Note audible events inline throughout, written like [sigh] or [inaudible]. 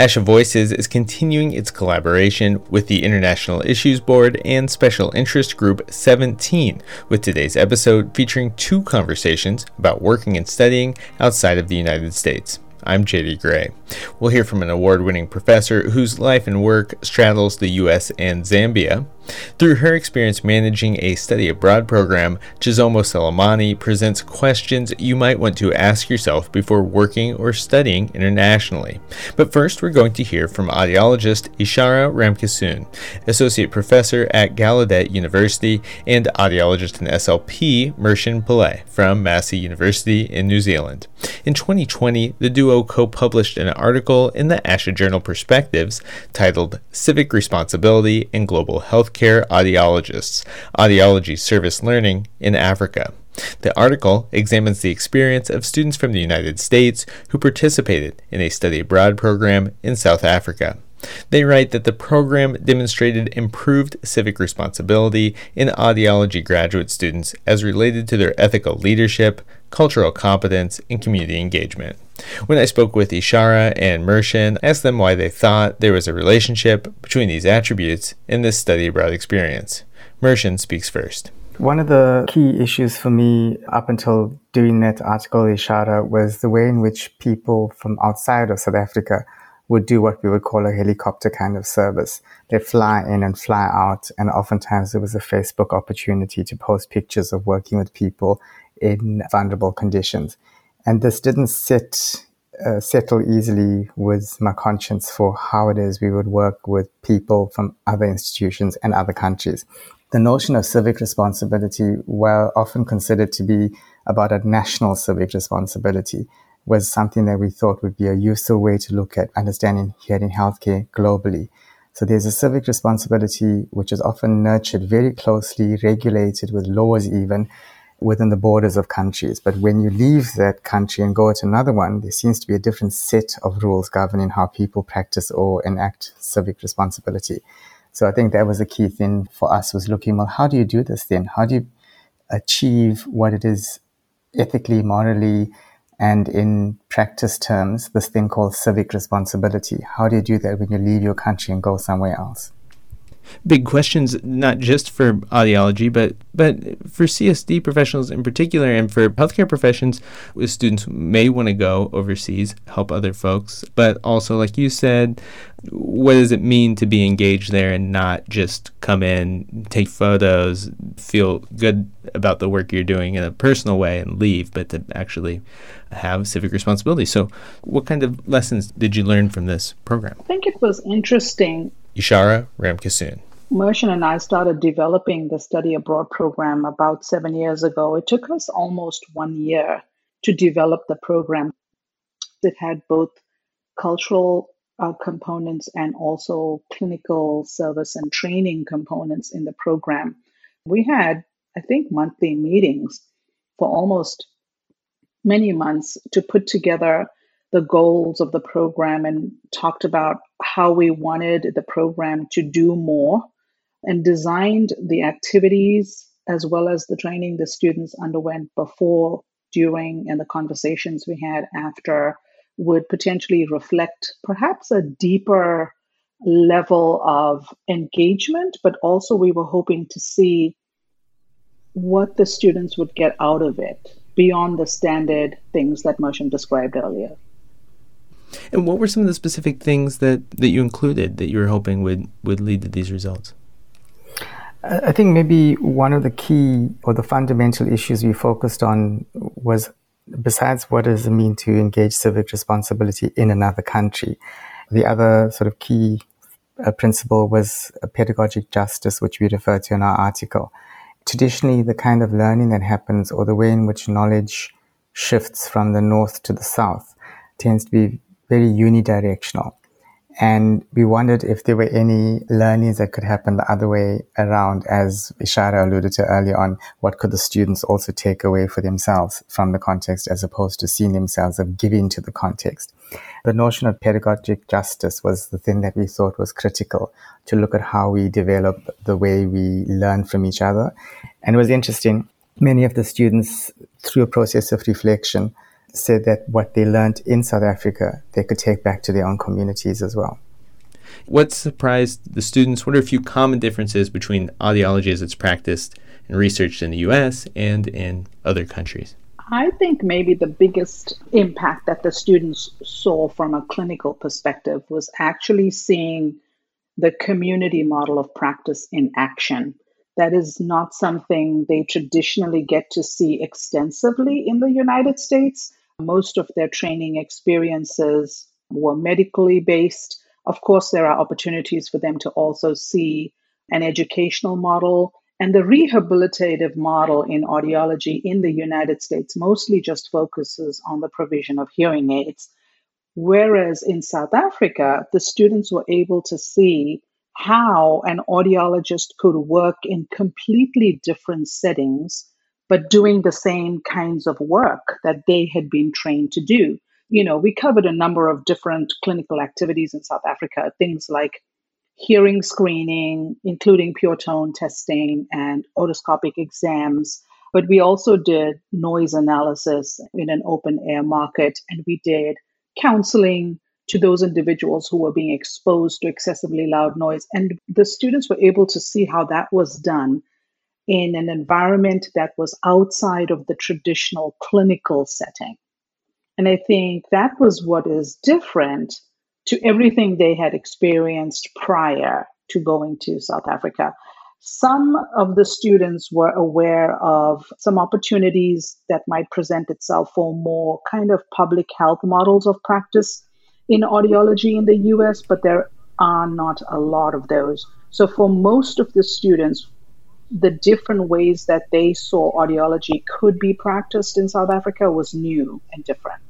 ASHA Voices is continuing its collaboration with the International Issues Board and Special Interest Group 17, with today's episode featuring two conversations about working and studying outside of the United States. I'm JD Gray. We'll hear from an award winning professor whose life and work straddles the US and Zambia. Through her experience managing a study abroad program, Chisomo Selemani presents questions you might want to ask yourself before working or studying internationally. But first, we're going to hear from audiologist Ishara Ramkissoon, associate professor at Gallaudet University, and audiologist and SLP Mershen Pillay from Massey University in New Zealand. In 2020, the duo co published an article in the ASHA Journal Perspectives titled Civic Responsibility in Global Healthcare healthcare audiologists, audiology service learning in Africa. The article examines the experience of students from the United States who participated in a study abroad program in South Africa. They write that the program demonstrated improved civic responsibility in audiology graduate students as related to their ethical leadership, cultural competence, and community engagement. When I spoke with Ishara and Mershen, I asked them why they thought there was a relationship between these attributes and this study abroad experience. Mershen speaks first. One of the key issues for me up until doing that article, Ishara, was the way in which people from outside of South Africa would do what we would call a helicopter kind of service. They fly in and fly out, and oftentimes it was a Facebook opportunity to post pictures of working with people in vulnerable conditions. And this didn't sit, uh, settle easily with my conscience for how it is we would work with people from other institutions and other countries. The notion of civic responsibility, while often considered to be about a national civic responsibility, was something that we thought would be a useful way to look at understanding hearing healthcare globally. So there's a civic responsibility which is often nurtured very closely, regulated with laws even within the borders of countries. But when you leave that country and go to another one, there seems to be a different set of rules governing how people practice or enact civic responsibility. So I think that was a key thing for us was looking, well, how do you do this then? How do you achieve what it is ethically, morally, and in practice terms, this thing called civic responsibility. How do you do that when you leave your country and go somewhere else? Big questions, not just for audiology, but but for CSD professionals in particular, and for healthcare professions, with students may want to go overseas, help other folks, but also, like you said, what does it mean to be engaged there and not just come in, take photos, feel good about the work you're doing in a personal way and leave, but to actually have civic responsibility. So, what kind of lessons did you learn from this program? I think it was interesting. Ishara Ramkissoon. Mershen and I started developing the study abroad program about seven years ago. It took us almost one year to develop the program. It had both cultural uh, components and also clinical service and training components in the program. We had, I think, monthly meetings for almost many months to put together the goals of the program and talked about how we wanted the program to do more and designed the activities as well as the training the students underwent before, during, and the conversations we had after would potentially reflect perhaps a deeper level of engagement, but also we were hoping to see what the students would get out of it beyond the standard things that Mershen described earlier. And what were some of the specific things that, that you included that you were hoping would, would lead to these results? I think maybe one of the key or the fundamental issues we focused on was besides what does it mean to engage civic responsibility in another country, the other sort of key uh, principle was pedagogic justice, which we refer to in our article. Traditionally, the kind of learning that happens or the way in which knowledge shifts from the north to the south tends to be very unidirectional. And we wondered if there were any learnings that could happen the other way around, as Ishara alluded to earlier on. What could the students also take away for themselves from the context as opposed to seeing themselves of giving to the context? The notion of pedagogic justice was the thing that we thought was critical to look at how we develop the way we learn from each other. And it was interesting. Many of the students, through a process of reflection, said that what they learned in South Africa, they could take back to their own communities as well. What surprised the students? What are a few common differences between audiology as it's practiced and researched in the US and in other countries? I think maybe the biggest impact that the students saw from a clinical perspective was actually seeing the community model of practice in action. That is not something they traditionally get to see extensively in the United States. Most of their training experiences were medically based. Of course, there are opportunities for them to also see an educational model. And the rehabilitative model in audiology in the United States mostly just focuses on the provision of hearing aids. Whereas in South Africa, the students were able to see how an audiologist could work in completely different settings, but doing the same kinds of work that they had been trained to do. You know, we covered a number of different clinical activities in South Africa, things like hearing screening, including pure tone testing and otoscopic exams. But we also did noise analysis in an open air market, and we did counseling to those individuals who were being exposed to excessively loud noise. And the students were able to see how that was done in an environment that was outside of the traditional clinical setting. And I think that was what is different to everything they had experienced prior to going to South Africa. Some of the students were aware of some opportunities that might present itself for more kind of public health models of practice in audiology in the US, but there are not a lot of those. So for most of the students, the different ways that they saw audiology could be practiced in South Africa was new and different.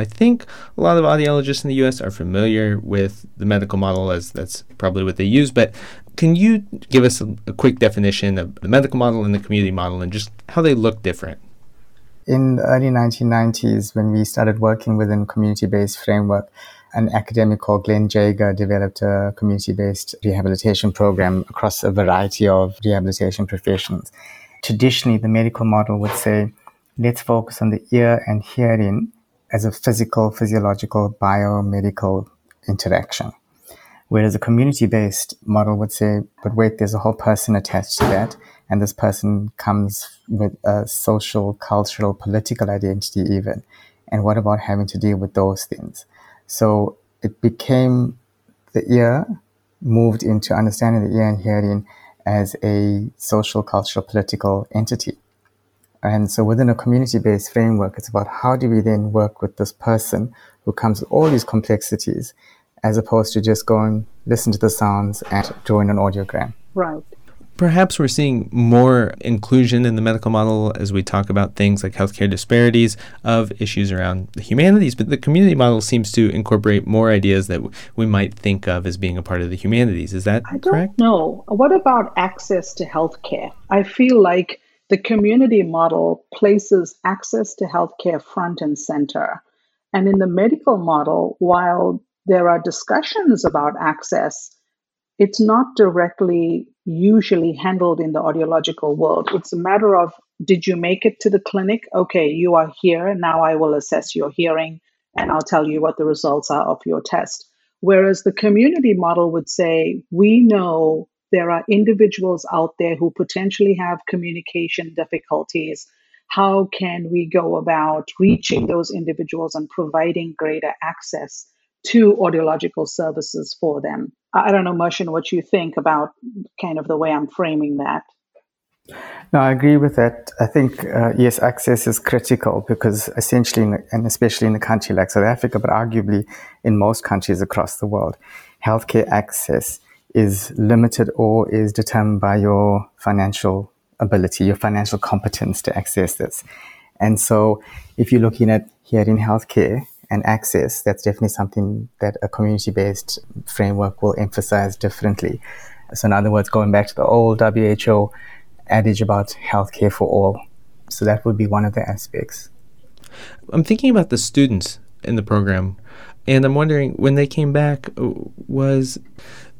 I think a lot of audiologists in the US are familiar with the medical model as that's probably what they use, but can you give us a, a quick definition of the medical model and the community model and just how they look different? in the early 1990s, when we started working within community-based framework, an academic called Glenn Jager developed a community-based rehabilitation program across a variety of rehabilitation professions. Traditionally, the medical model would say, let's focus on the ear and hearing as a physical, physiological, biomedical interaction. Whereas a community based model would say, but wait, there's a whole person attached to that. And this person comes with a social, cultural, political identity, even. And what about having to deal with those things? So it became the ear moved into understanding the ear and hearing as a social, cultural, political entity. And so within a community based framework, it's about how do we then work with this person who comes with all these complexities as opposed to just going listen to the sounds and drawing an audiogram. Right. Perhaps we're seeing more inclusion in the medical model as we talk about things like healthcare disparities of issues around the humanities, but the community model seems to incorporate more ideas that we might think of as being a part of the humanities. Is that I correct? don't know. What about access to healthcare? I feel like the community model places access to healthcare front and center. And in the medical model, while there are discussions about access, it's not directly usually handled in the audiological world. It's a matter of did you make it to the clinic? Okay, you are here. Now I will assess your hearing and I'll tell you what the results are of your test. Whereas the community model would say, we know there are individuals out there who potentially have communication difficulties. How can we go about reaching those individuals and providing greater access to audiological services for them. I don't know, Mershen, what you think about kind of the way I'm framing that. No, I agree with that. I think, uh, yes, access is critical because essentially, in, and especially in a country like South Africa, but arguably in most countries across the world, healthcare access is limited or is determined by your financial ability, your financial competence to access this. And so if you're looking at hearing healthcare, and access, that's definitely something that a community based framework will emphasize differently. So, in other words, going back to the old WHO adage about healthcare for all. So, that would be one of the aspects. I'm thinking about the students in the program, and I'm wondering when they came back, uh, was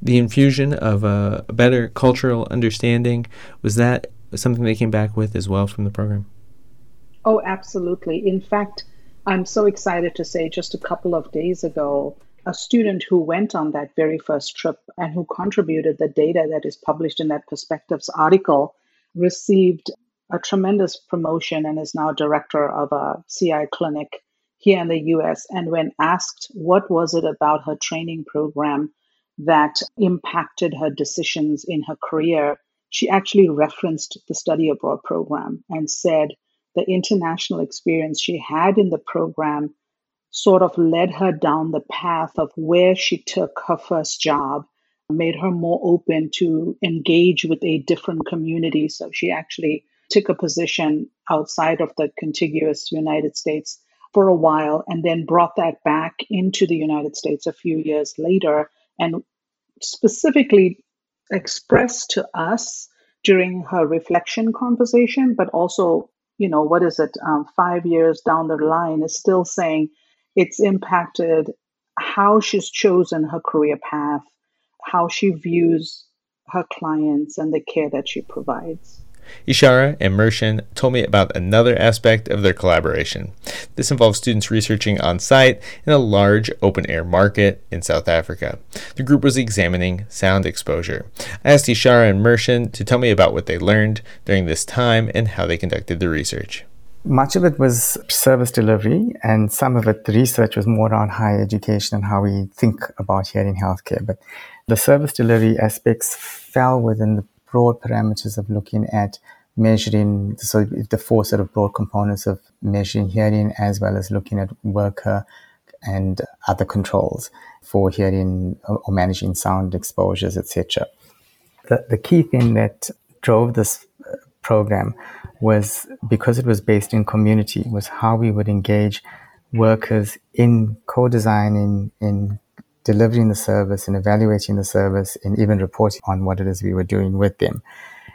the infusion of a, a better cultural understanding, was that something they came back with as well from the program? Oh, absolutely. In fact, I'm so excited to say just a couple of days ago, a student who went on that very first trip and who contributed the data that is published in that Perspectives article received a tremendous promotion and is now director of a CI clinic here in the US. And when asked what was it about her training program that impacted her decisions in her career, she actually referenced the study abroad program and said the international experience she had in the program sort of led her down the path of where she took her first job, made her more open to engage with a different community. So she actually took a position outside of the contiguous United States for a while and then brought that back into the United States a few years later and specifically expressed to us during her reflection conversation, but also, you know, what is it, um, five years down the line, is still saying it's impacted how she's chosen her career path, how she views her clients, and the care that she provides. Ishara and Mershen told me about another aspect of their collaboration. This involves students researching on site in a large open air market in South Africa. The group was examining sound exposure. I asked Ishara and Mershen to tell me about what they learned during this time and how they conducted the research. Much of it was service delivery, and some of it, the research was more around higher education and how we think about hearing healthcare. But the service delivery aspects fell within the broad parameters of looking at measuring so the four sort of broad components of measuring hearing as well as looking at worker and other controls for hearing or managing sound exposures etc the, the key thing that drove this uh, program was because it was based in community was how we would engage workers in co-designing in delivering the service and evaluating the service and even reporting on what it is we were doing with them.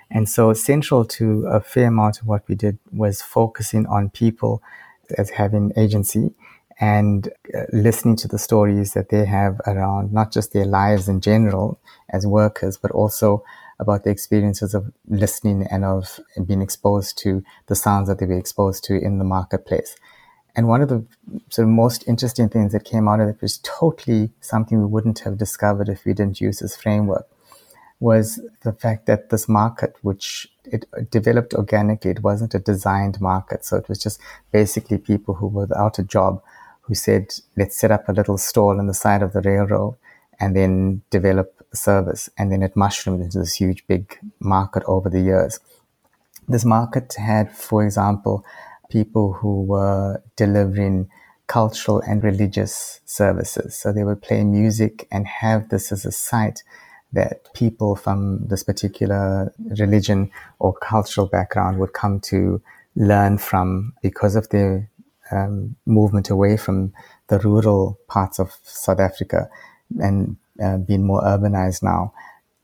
And so central to a fair amount of what we did was focusing on people as having agency and uh, listening to the stories that they have around not just their lives in general as workers, but also about the experiences of listening and of being exposed to the sounds that they were exposed to in the marketplace. And one of the sort of most interesting things that came out of it was totally something we wouldn't have discovered if we didn't use this framework was the fact that this market, which it developed organically, it wasn't a designed market. So it was just basically people who were without a job who said, let's set up a little stall on the side of the railroad and then develop a service. And then it mushroomed into this huge, big market over the years. This market had, for example, people who were delivering cultural and religious services. So they would play music and have this as a site that people from this particular religion or cultural background would come to learn from because of their um, movement away from the rural parts of South Africa and uh, being more urbanized now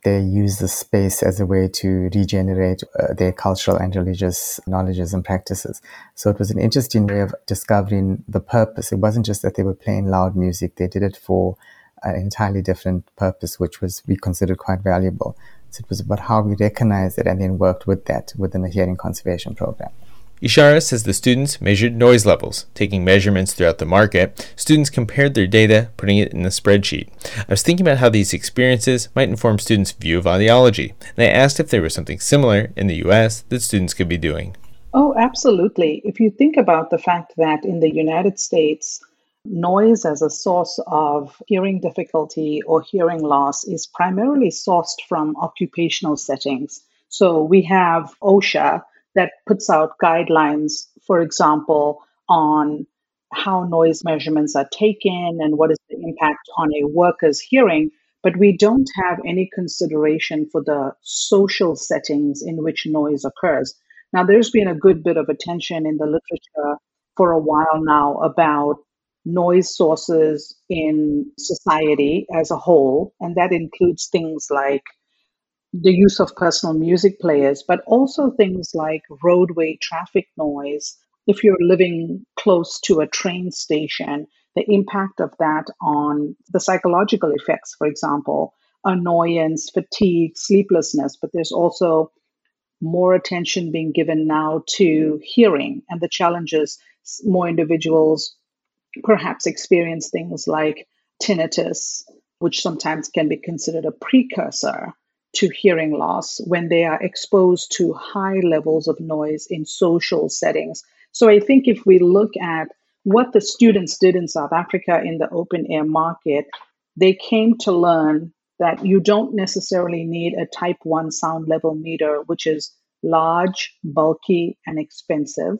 they use the space as a way to regenerate uh, their cultural and religious knowledges and practices. So it was an interesting way of discovering the purpose. It wasn't just that they were playing loud music, they did it for an entirely different purpose, which was we considered quite valuable. So it was about how we recognized it and then worked with that within a hearing conservation program. Ishara says the students measured noise levels, taking measurements throughout the market. Students compared their data, putting it in a spreadsheet. I was thinking about how these experiences might inform students' view of audiology, and I asked if there was something similar in the US that students could be doing. Oh, absolutely. If you think about the fact that in the United States, noise as a source of hearing difficulty or hearing loss is primarily sourced from occupational settings. So we have OSHA, that puts out guidelines, for example, on how noise measurements are taken and what is the impact on a worker's hearing. But we don't have any consideration for the social settings in which noise occurs. Now, there's been a good bit of attention in the literature for a while now about noise sources in society as a whole, and that includes things like the use of personal music players, but also things like roadway traffic noise. If you're living close to a train station, the impact of that on the psychological effects, for example, annoyance, fatigue, sleeplessness, but there's also more attention being given now to hearing and the challenges more individuals perhaps experience things like tinnitus, which sometimes can be considered a precursor to hearing loss when they are exposed to high levels of noise in social settings. So I think if we look at what the students did in South Africa in the open air market, they came to learn that you don't necessarily need a type 1 sound level meter, which is large, bulky, and expensive,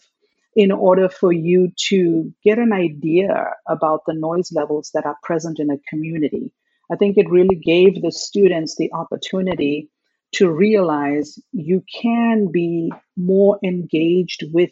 in order for you to get an idea about the noise levels that are present in a community. I think it really gave the students the opportunity to realize you can be more engaged with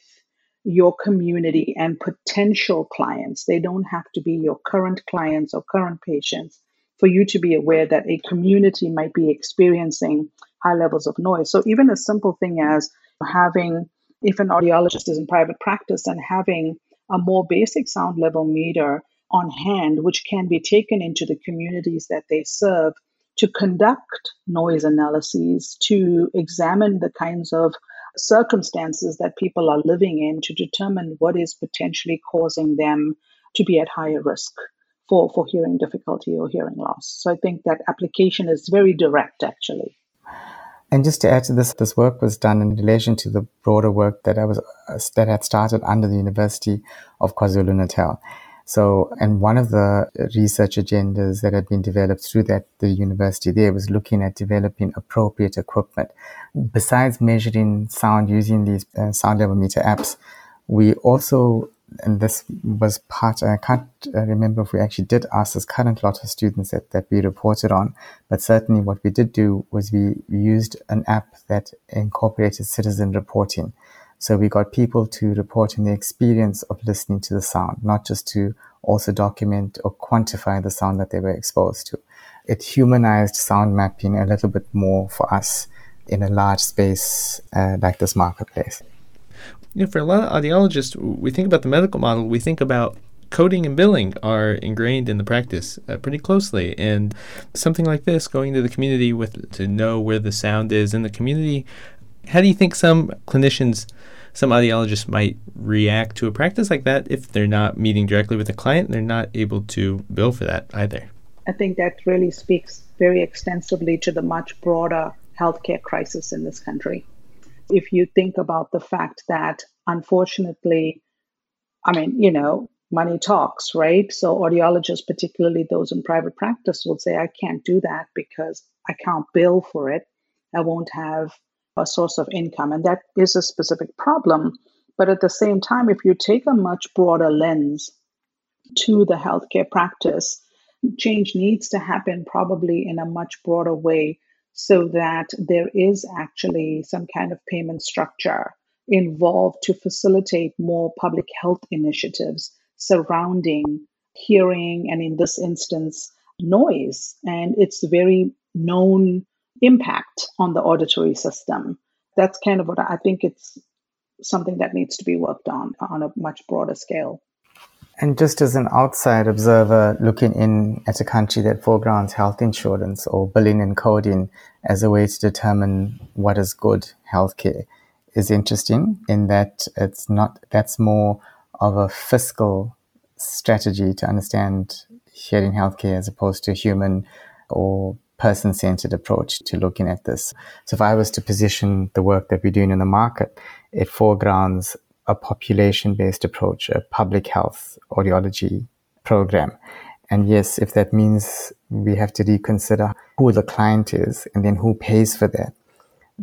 your community and potential clients. They don't have to be your current clients or current patients for you to be aware that a community might be experiencing high levels of noise. So, even a simple thing as having, if an audiologist is in private practice and having a more basic sound level meter on hand, which can be taken into the communities that they serve to conduct noise analyses, to examine the kinds of circumstances that people are living in to determine what is potentially causing them to be at higher risk for, for hearing difficulty or hearing loss. So I think that application is very direct actually. And just to add to this, this work was done in relation to the broader work that I was that had started under the University of KwaZulu Natal. So, and one of the research agendas that had been developed through that the university there was looking at developing appropriate equipment. Besides measuring sound using these uh, sound level meter apps, we also and this was part, I can't uh, remember if we actually did ask this current lot of students that, that we reported on, but certainly what we did do was we used an app that incorporated citizen reporting. So we got people to report on the experience of listening to the sound, not just to also document or quantify the sound that they were exposed to. It humanized sound mapping a little bit more for us in a large space uh, like this marketplace. You know, for a lot of audiologists, we think about the medical model, we think about coding and billing are ingrained in the practice uh, pretty closely and something like this going to the community with to know where the sound is in the community how do you think some clinicians some audiologists might react to a practice like that if they're not meeting directly with the client they're not able to bill for that either. I think that really speaks very extensively to the much broader healthcare crisis in this country. If you think about the fact that, unfortunately, I mean, you know, money talks, right? So audiologists, particularly those in private practice, will say, I can't do that because I can't bill for it. I won't have a source of income. And that is a specific problem. But at the same time, if you take a much broader lens to the healthcare practice, change needs to happen probably in a much broader way so that there is actually some kind of payment structure involved to facilitate more public health initiatives surrounding hearing and, in this instance, noise and its very known impact on the auditory system. That's kind of what I think it's something that needs to be worked on on a much broader scale. And just as an outside observer looking in at a country that foregrounds health insurance or billing and coding as a way to determine what is good healthcare is interesting in that it's not, that's more of a fiscal strategy to understand hearing healthcare as opposed to human or person centered approach to looking at this. So if I was to position the work that we're doing in the market, it foregrounds a population based approach, a public health audiology program. And yes, if that means we have to reconsider who the client is and then who pays for that,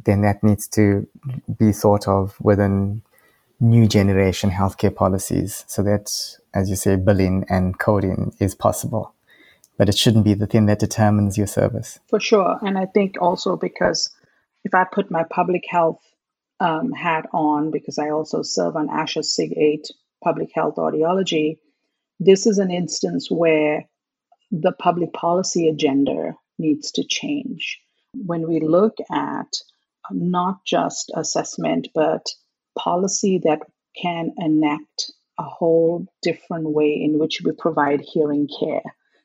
then that needs to be thought of within new generation healthcare policies so that, as you say, billing and coding is possible but it shouldn't be the thing that determines your service. For sure. And I think also because if I put my public health um, hat on, because I also serve on ASHA SIG 8 public health audiology, this is an instance where the public policy agenda needs to change. When we look at not just assessment, but policy that can enact a whole different way in which we provide hearing care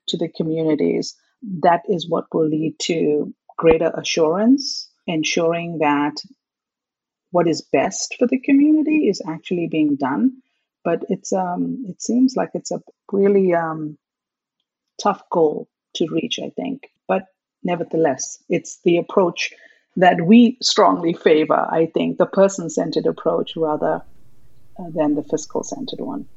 to the communities, that is what will lead to greater assurance, ensuring that what is best for the community is actually being done. but it's um, it seems like it's a really um, tough goal to reach, I think. But nevertheless, it's the approach that we strongly favor, I think, the person centered approach rather uh, than the fiscal centered one.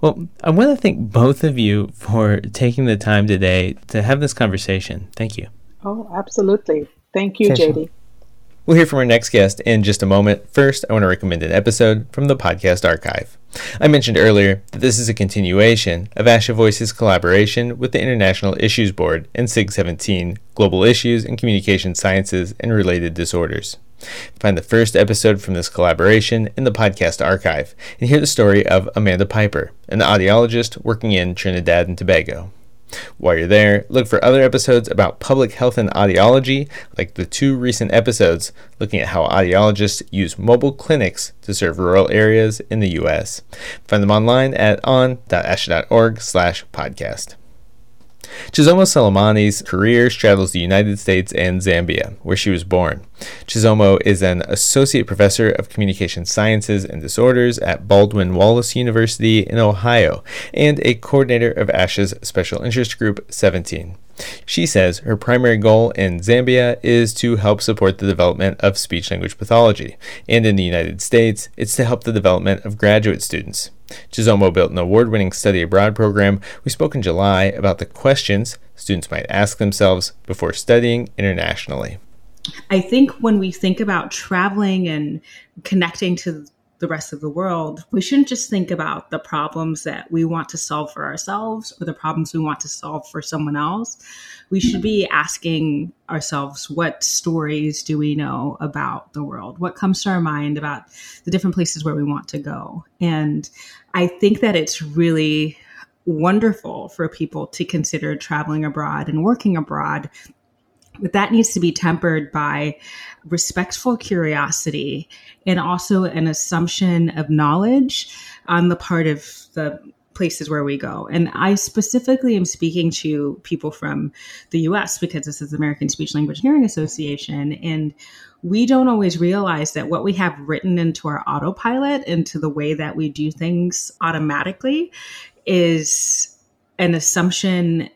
Well, I want to thank both of you for taking the time today to have this conversation. Thank you. Oh, absolutely. Thank you, JD. We'll hear from our next guest in just a moment. First, I want to recommend an episode from the podcast archive. I mentioned earlier that this is a continuation of ASHA Voice's collaboration with the International Issues Board and SIG 17 Global Issues in Communication Sciences and Related Disorders. Find the first episode from this collaboration in the podcast archive and hear the story of Amanda Piper, an audiologist working in Trinidad and Tobago. While you're there, look for other episodes about public health and audiology, like the two recent episodes looking at how audiologists use mobile clinics to serve rural areas in the U.S. Find them online at on.asha.org slash podcast. Chisomo Selemani's career straddles the United States and Zambia, where she was born. Chisomo is an associate professor of communication sciences and disorders at Baldwin Wallace University in Ohio and a coordinator of ASHA's Special Interest Group 17. She says her primary goal in Zambia is to help support the development of speech language pathology, and in the United States, it's to help the development of graduate students. Chisomo built an award winning study abroad program. We spoke in July about the questions students might ask themselves before studying internationally. I think when we think about traveling and connecting to the rest of the world, we shouldn't just think about the problems that we want to solve for ourselves or the problems we want to solve for someone else. We should be asking ourselves, what stories do we know about the world? What comes to our mind about the different places where we want to go? And I think that it's really wonderful for people to consider traveling abroad and working abroad but that needs to be tempered by respectful curiosity and also an assumption of knowledge on the part of the places where we go. And I specifically am speaking to people from the US because this is the American Speech Language Hearing Association. And we don't always realize that what we have written into our autopilot, into the way that we do things automatically, is an assumption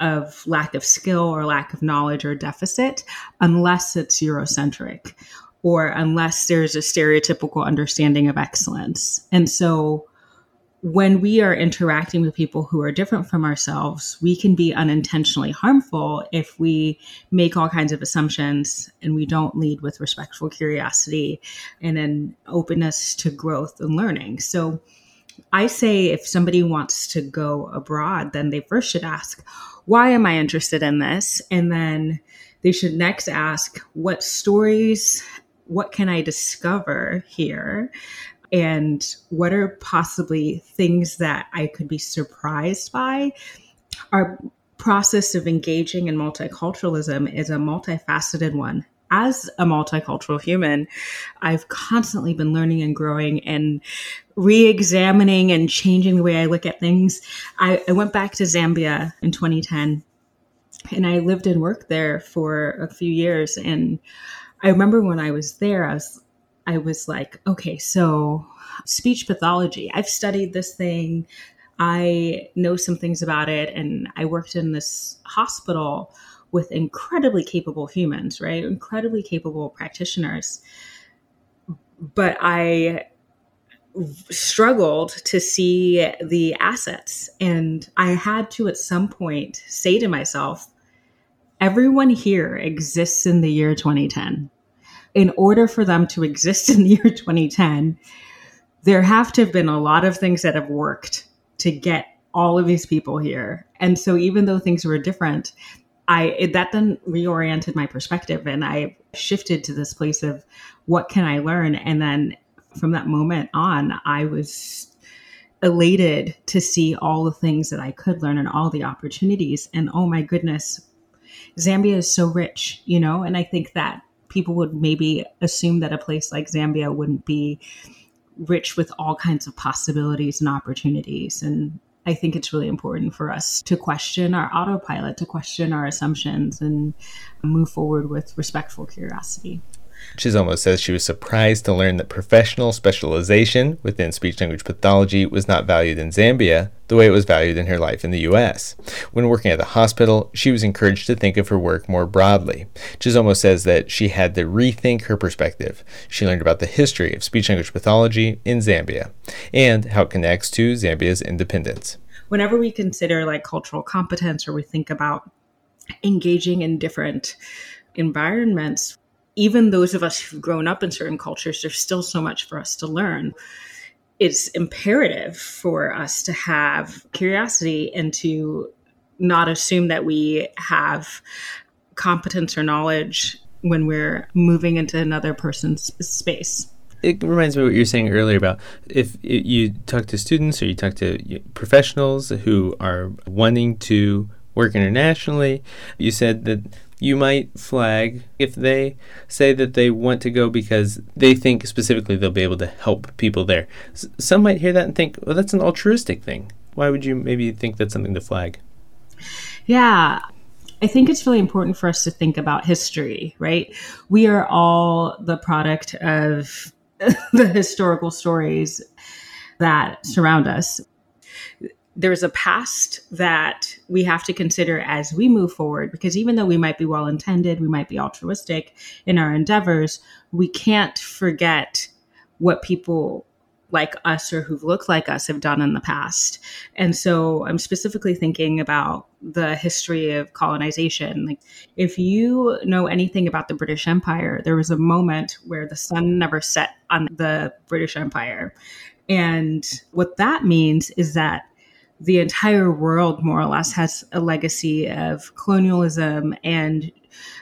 of lack of skill or lack of knowledge or deficit unless it's Eurocentric or unless there's a stereotypical understanding of excellence. And so when we are interacting with people who are different from ourselves, we can be unintentionally harmful if we make all kinds of assumptions and we don't lead with respectful curiosity and an openness to growth and learning. So I say if somebody wants to go abroad, then they first should ask, why am I interested in this? And then they should next ask, what stories, what can I discover here? And what are possibly things that I could be surprised by? Our process of engaging in multiculturalism is a multifaceted one as a multicultural human, I've constantly been learning and growing and re examining and changing the way I look at things. I, I, went back to Zambia in 2010 and I lived and worked there for a few years. And I remember when I was there, I was, I was like, okay, so speech pathology, I've studied this thing. I know some things about it. And I worked in this hospital with incredibly capable humans, right? Incredibly capable practitioners. But I struggled to see the assets. And I had to, at some point, say to myself, everyone here exists in the year 2010. In order for them to exist [laughs] in the year 2010, there have to have been a lot of things that have worked to get all of these people here. And so, even though things were different, I it, that then reoriented my perspective and I shifted to this place of what can I learn and then from that moment on I was elated to see all the things that I could learn and all the opportunities. And oh my goodness Zambia is so rich you know? And I think that people would maybe assume that a place like Zambia wouldn't be rich with all kinds of possibilities and opportunities. And I think it's really important for us to question our autopilot, to question our assumptions, and move forward with respectful curiosity. Chisomo says she was surprised to learn that professional specialization within speech language pathology was not valued in Zambia the way it was valued in her life in the US. When working at the hospital, she was encouraged to think of her work more broadly. Chisomo says that she had to rethink her perspective. She learned about the history of speech language pathology in Zambia and how it connects to Zambia's independence. Whenever we consider like cultural competence or we think about engaging in different environments, even those of us who've grown up in certain cultures, there's still so much for us to learn. It's imperative for us to have curiosity and to not assume that we have competence or knowledge when we're moving into another person's space. It reminds me of what you were saying earlier about if you talk to students or you talk to professionals who are wanting to work internationally, you said that you might flag if they say that they want to go because they think specifically they'll be able to help people there. S- some might hear that and think, well, that's an altruistic thing. Why would you maybe think that's something to flag? Yeah. I think it's really important for us to think about history, right? We are all the product of [laughs] the historical stories that surround us there's a past that we have to consider as we move forward because even though we might be well intended, we might be altruistic in our endeavors, we can't forget what people like us or who've looked like us have done in the past. And so I'm specifically thinking about the history of colonization. Like if you know anything about the British Empire, there was a moment where the sun never set on the British Empire. And what that means is that the entire world more or less has a legacy of colonialism and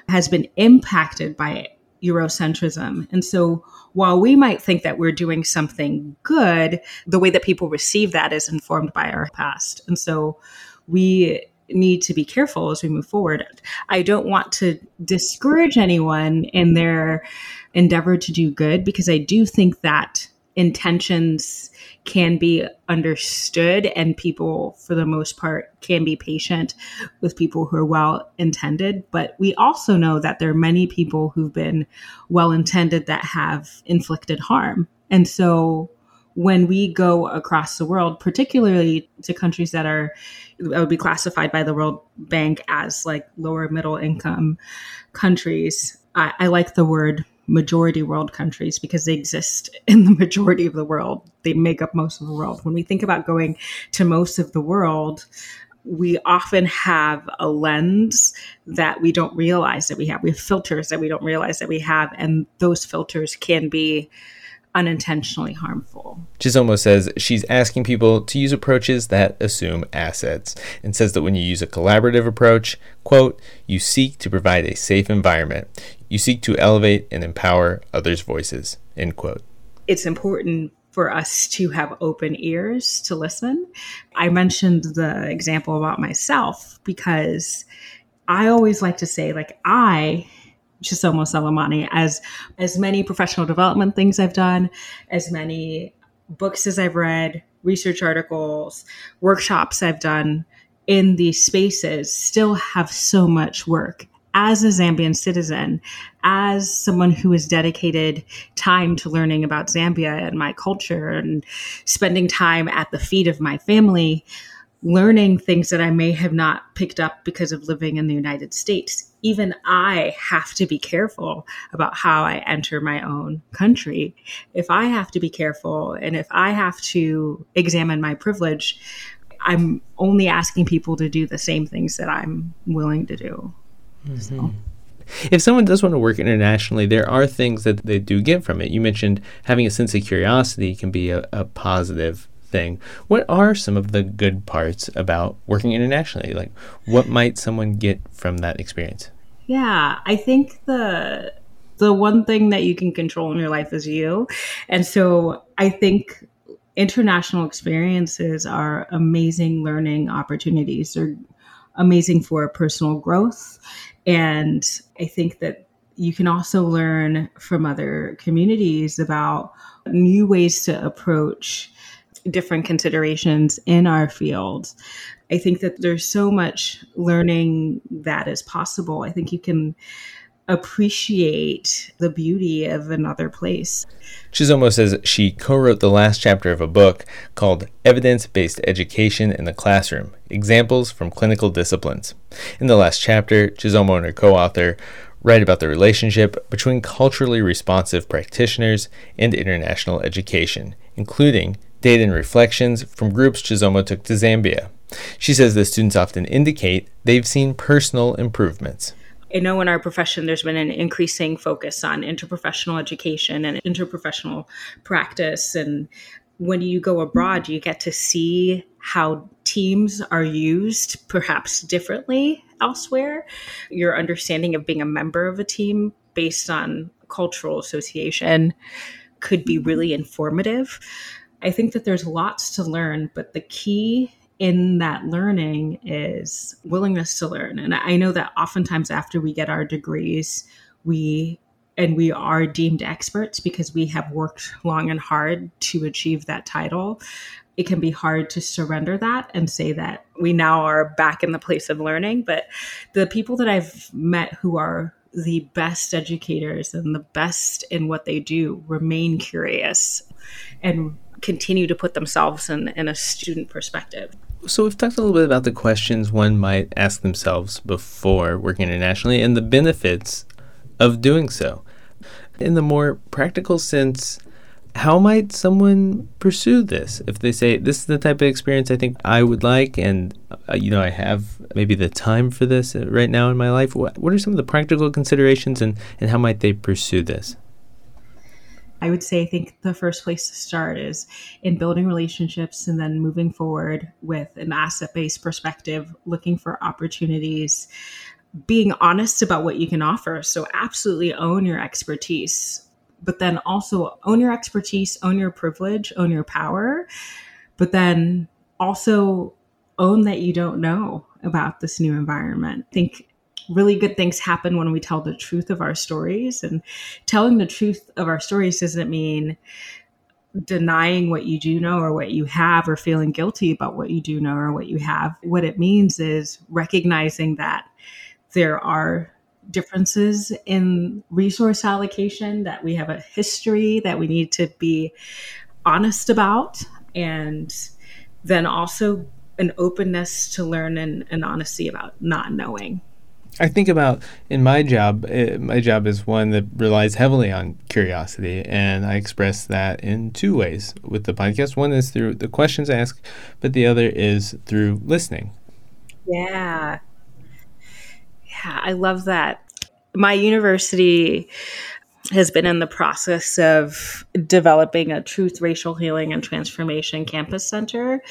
has been impacted by Eurocentrism. And so while we might think that we're doing something good, the way that people receive that is informed by our past. And so we need to be careful as we move forward. I don't want to discourage anyone in their endeavor to do good because I do think that intentions can be understood and people for the most part can be patient with people who are well intended but we also know that there are many people who've been well intended that have inflicted harm. And so when we go across the world particularly to countries that are that would be classified by the world bank as like lower middle income countries I, I like the word majority world countries because they exist [laughs] in the majority of the world. They make up most of the world. When we think about going to most of the world, we often have a lens that we don't realize that we have. We have filters that we don't realize that we have, and those filters can be unintentionally harmful. Chisomo says she's asking people to use approaches that assume assets and says that when you use a collaborative approach, quote, you seek to provide a safe environment. You seek to elevate and empower others' voices, end quote. It's important for us to have open ears to listen. I mentioned the example about myself because I always like to say, like, I Chisomo Selemani as as many professional development things I've done, as many books as I've read, research articles, workshops I've done in these spaces still have so much work as a Zambian citizen, as someone who has dedicated time to learning about Zambia and my culture and spending time at the feet of my family, learning things that I may have not picked up because of living in the United States even I have to be careful about how I enter my own country. If I have to be careful and if I have to examine my privilege, I'm only asking people to do the same things that I'm willing to do. Mm-hmm. So. If someone does want to work internationally, there are things that they do get from it. You mentioned having a sense of curiosity can be a, a positive thing. What are some of the good parts about working internationally? Like, what might someone get from that experience? Yeah, I think the the one thing that you can control in your life is you. And so I think international experiences are amazing learning opportunities. They're amazing for personal growth. And I think that you can also learn from other communities about new ways to approach different considerations in our field. I think that there's so much learning that is possible. I think you can appreciate the beauty of another place. Chisomo says she co wrote the last chapter of a book called Evidence Based Education in the Classroom Examples from Clinical Disciplines. In the last chapter, Chisomo and her co author write about the relationship between culturally responsive practitioners and international education, including data and reflections from groups Chisomo took to Zambia. She says the students often indicate they've seen personal improvements. I know in our profession there's been an increasing focus on interprofessional education and interprofessional practice. And when you go abroad, you get to see how teams are used perhaps differently elsewhere. Your understanding of being a member of a team based on cultural association could be really informative. I think that there's lots to learn, but the key in that learning is willingness to learn. And I know that oftentimes after we get our degrees, we and we are deemed experts because we have worked long and hard to achieve that title. It can be hard to surrender that and say that we now are back in the place of learning. But the people that I've met who are the best educators and the best in what they do remain curious and continue to put themselves in, in a student perspective. So, we've talked a little bit about the questions one might ask themselves before working internationally and the benefits of doing so. In the more practical sense, how might someone pursue this if they say this is the type of experience I think I would like and uh, you know I have maybe the time for this uh, right now in my life what, what are some of the practical considerations and and how might they pursue this I would say I think the first place to start is in building relationships and then moving forward with an asset based perspective, looking for opportunities, being honest about what you can offer. So, absolutely own your expertise, but then also own your expertise, own your privilege, own your power, but then also own that you don't know about this new environment. Think really good things happen when we tell the truth of our stories. And telling the truth of our stories doesn't mean denying what you do know or what you have or feeling guilty about what you do know or what you have. What it means is recognizing that there are differences in resource allocation, that we have a history that we need to be honest about, and then also an openness to learn and an honesty about not knowing. I think about in my job, it, my job is one that relies heavily on curiosity, and I express that in two ways with the podcast. One is through the questions I ask, but the other is through listening. Yeah. Yeah, I love that. My university has been in the process of developing a truth, racial healing, and transformation campus center.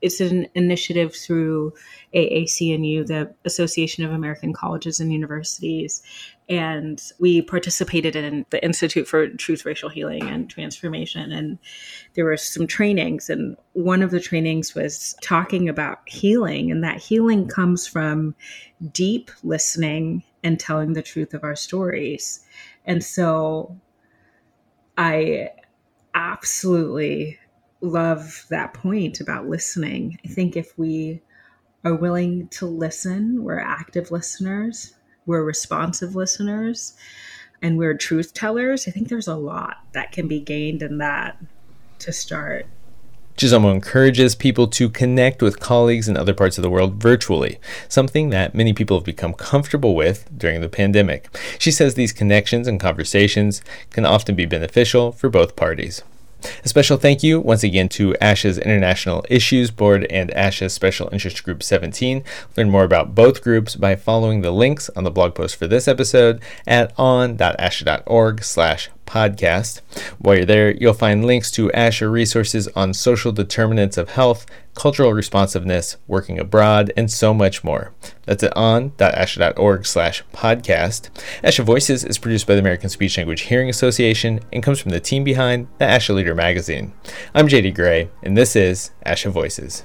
It's an initiative through AAC&U, the Association of American Colleges and Universities. And we participated in the Institute for Truth, Racial Healing, and Transformation. And there were some trainings. And one of the trainings was talking about healing. And that healing comes from deep listening and telling the truth of our stories. And so I absolutely love that point about listening. I think if we are willing to listen, we're active listeners, we're responsive listeners, and we're truth tellers, I think there's a lot that can be gained in that to start. Chisomo encourages people to connect with colleagues in other parts of the world virtually, something that many people have become comfortable with during the pandemic. She says these connections and conversations can often be beneficial for both parties. A special thank you once again to ASHA's International Issues Board and ASHA's Special Interest Group 17. Learn more about both groups by following the links on the blog post for this episode at on.asha.org slash podcast. While you're there, you'll find links to ASHA resources on social determinants of health, cultural responsiveness, working abroad, and so much more. That's at on.asha.org slash podcast. ASHA Voices is produced by the American Speech Language Hearing Association and comes from the team behind the ASHA Leader magazine. I'm JD Gray, and this is ASHA Voices.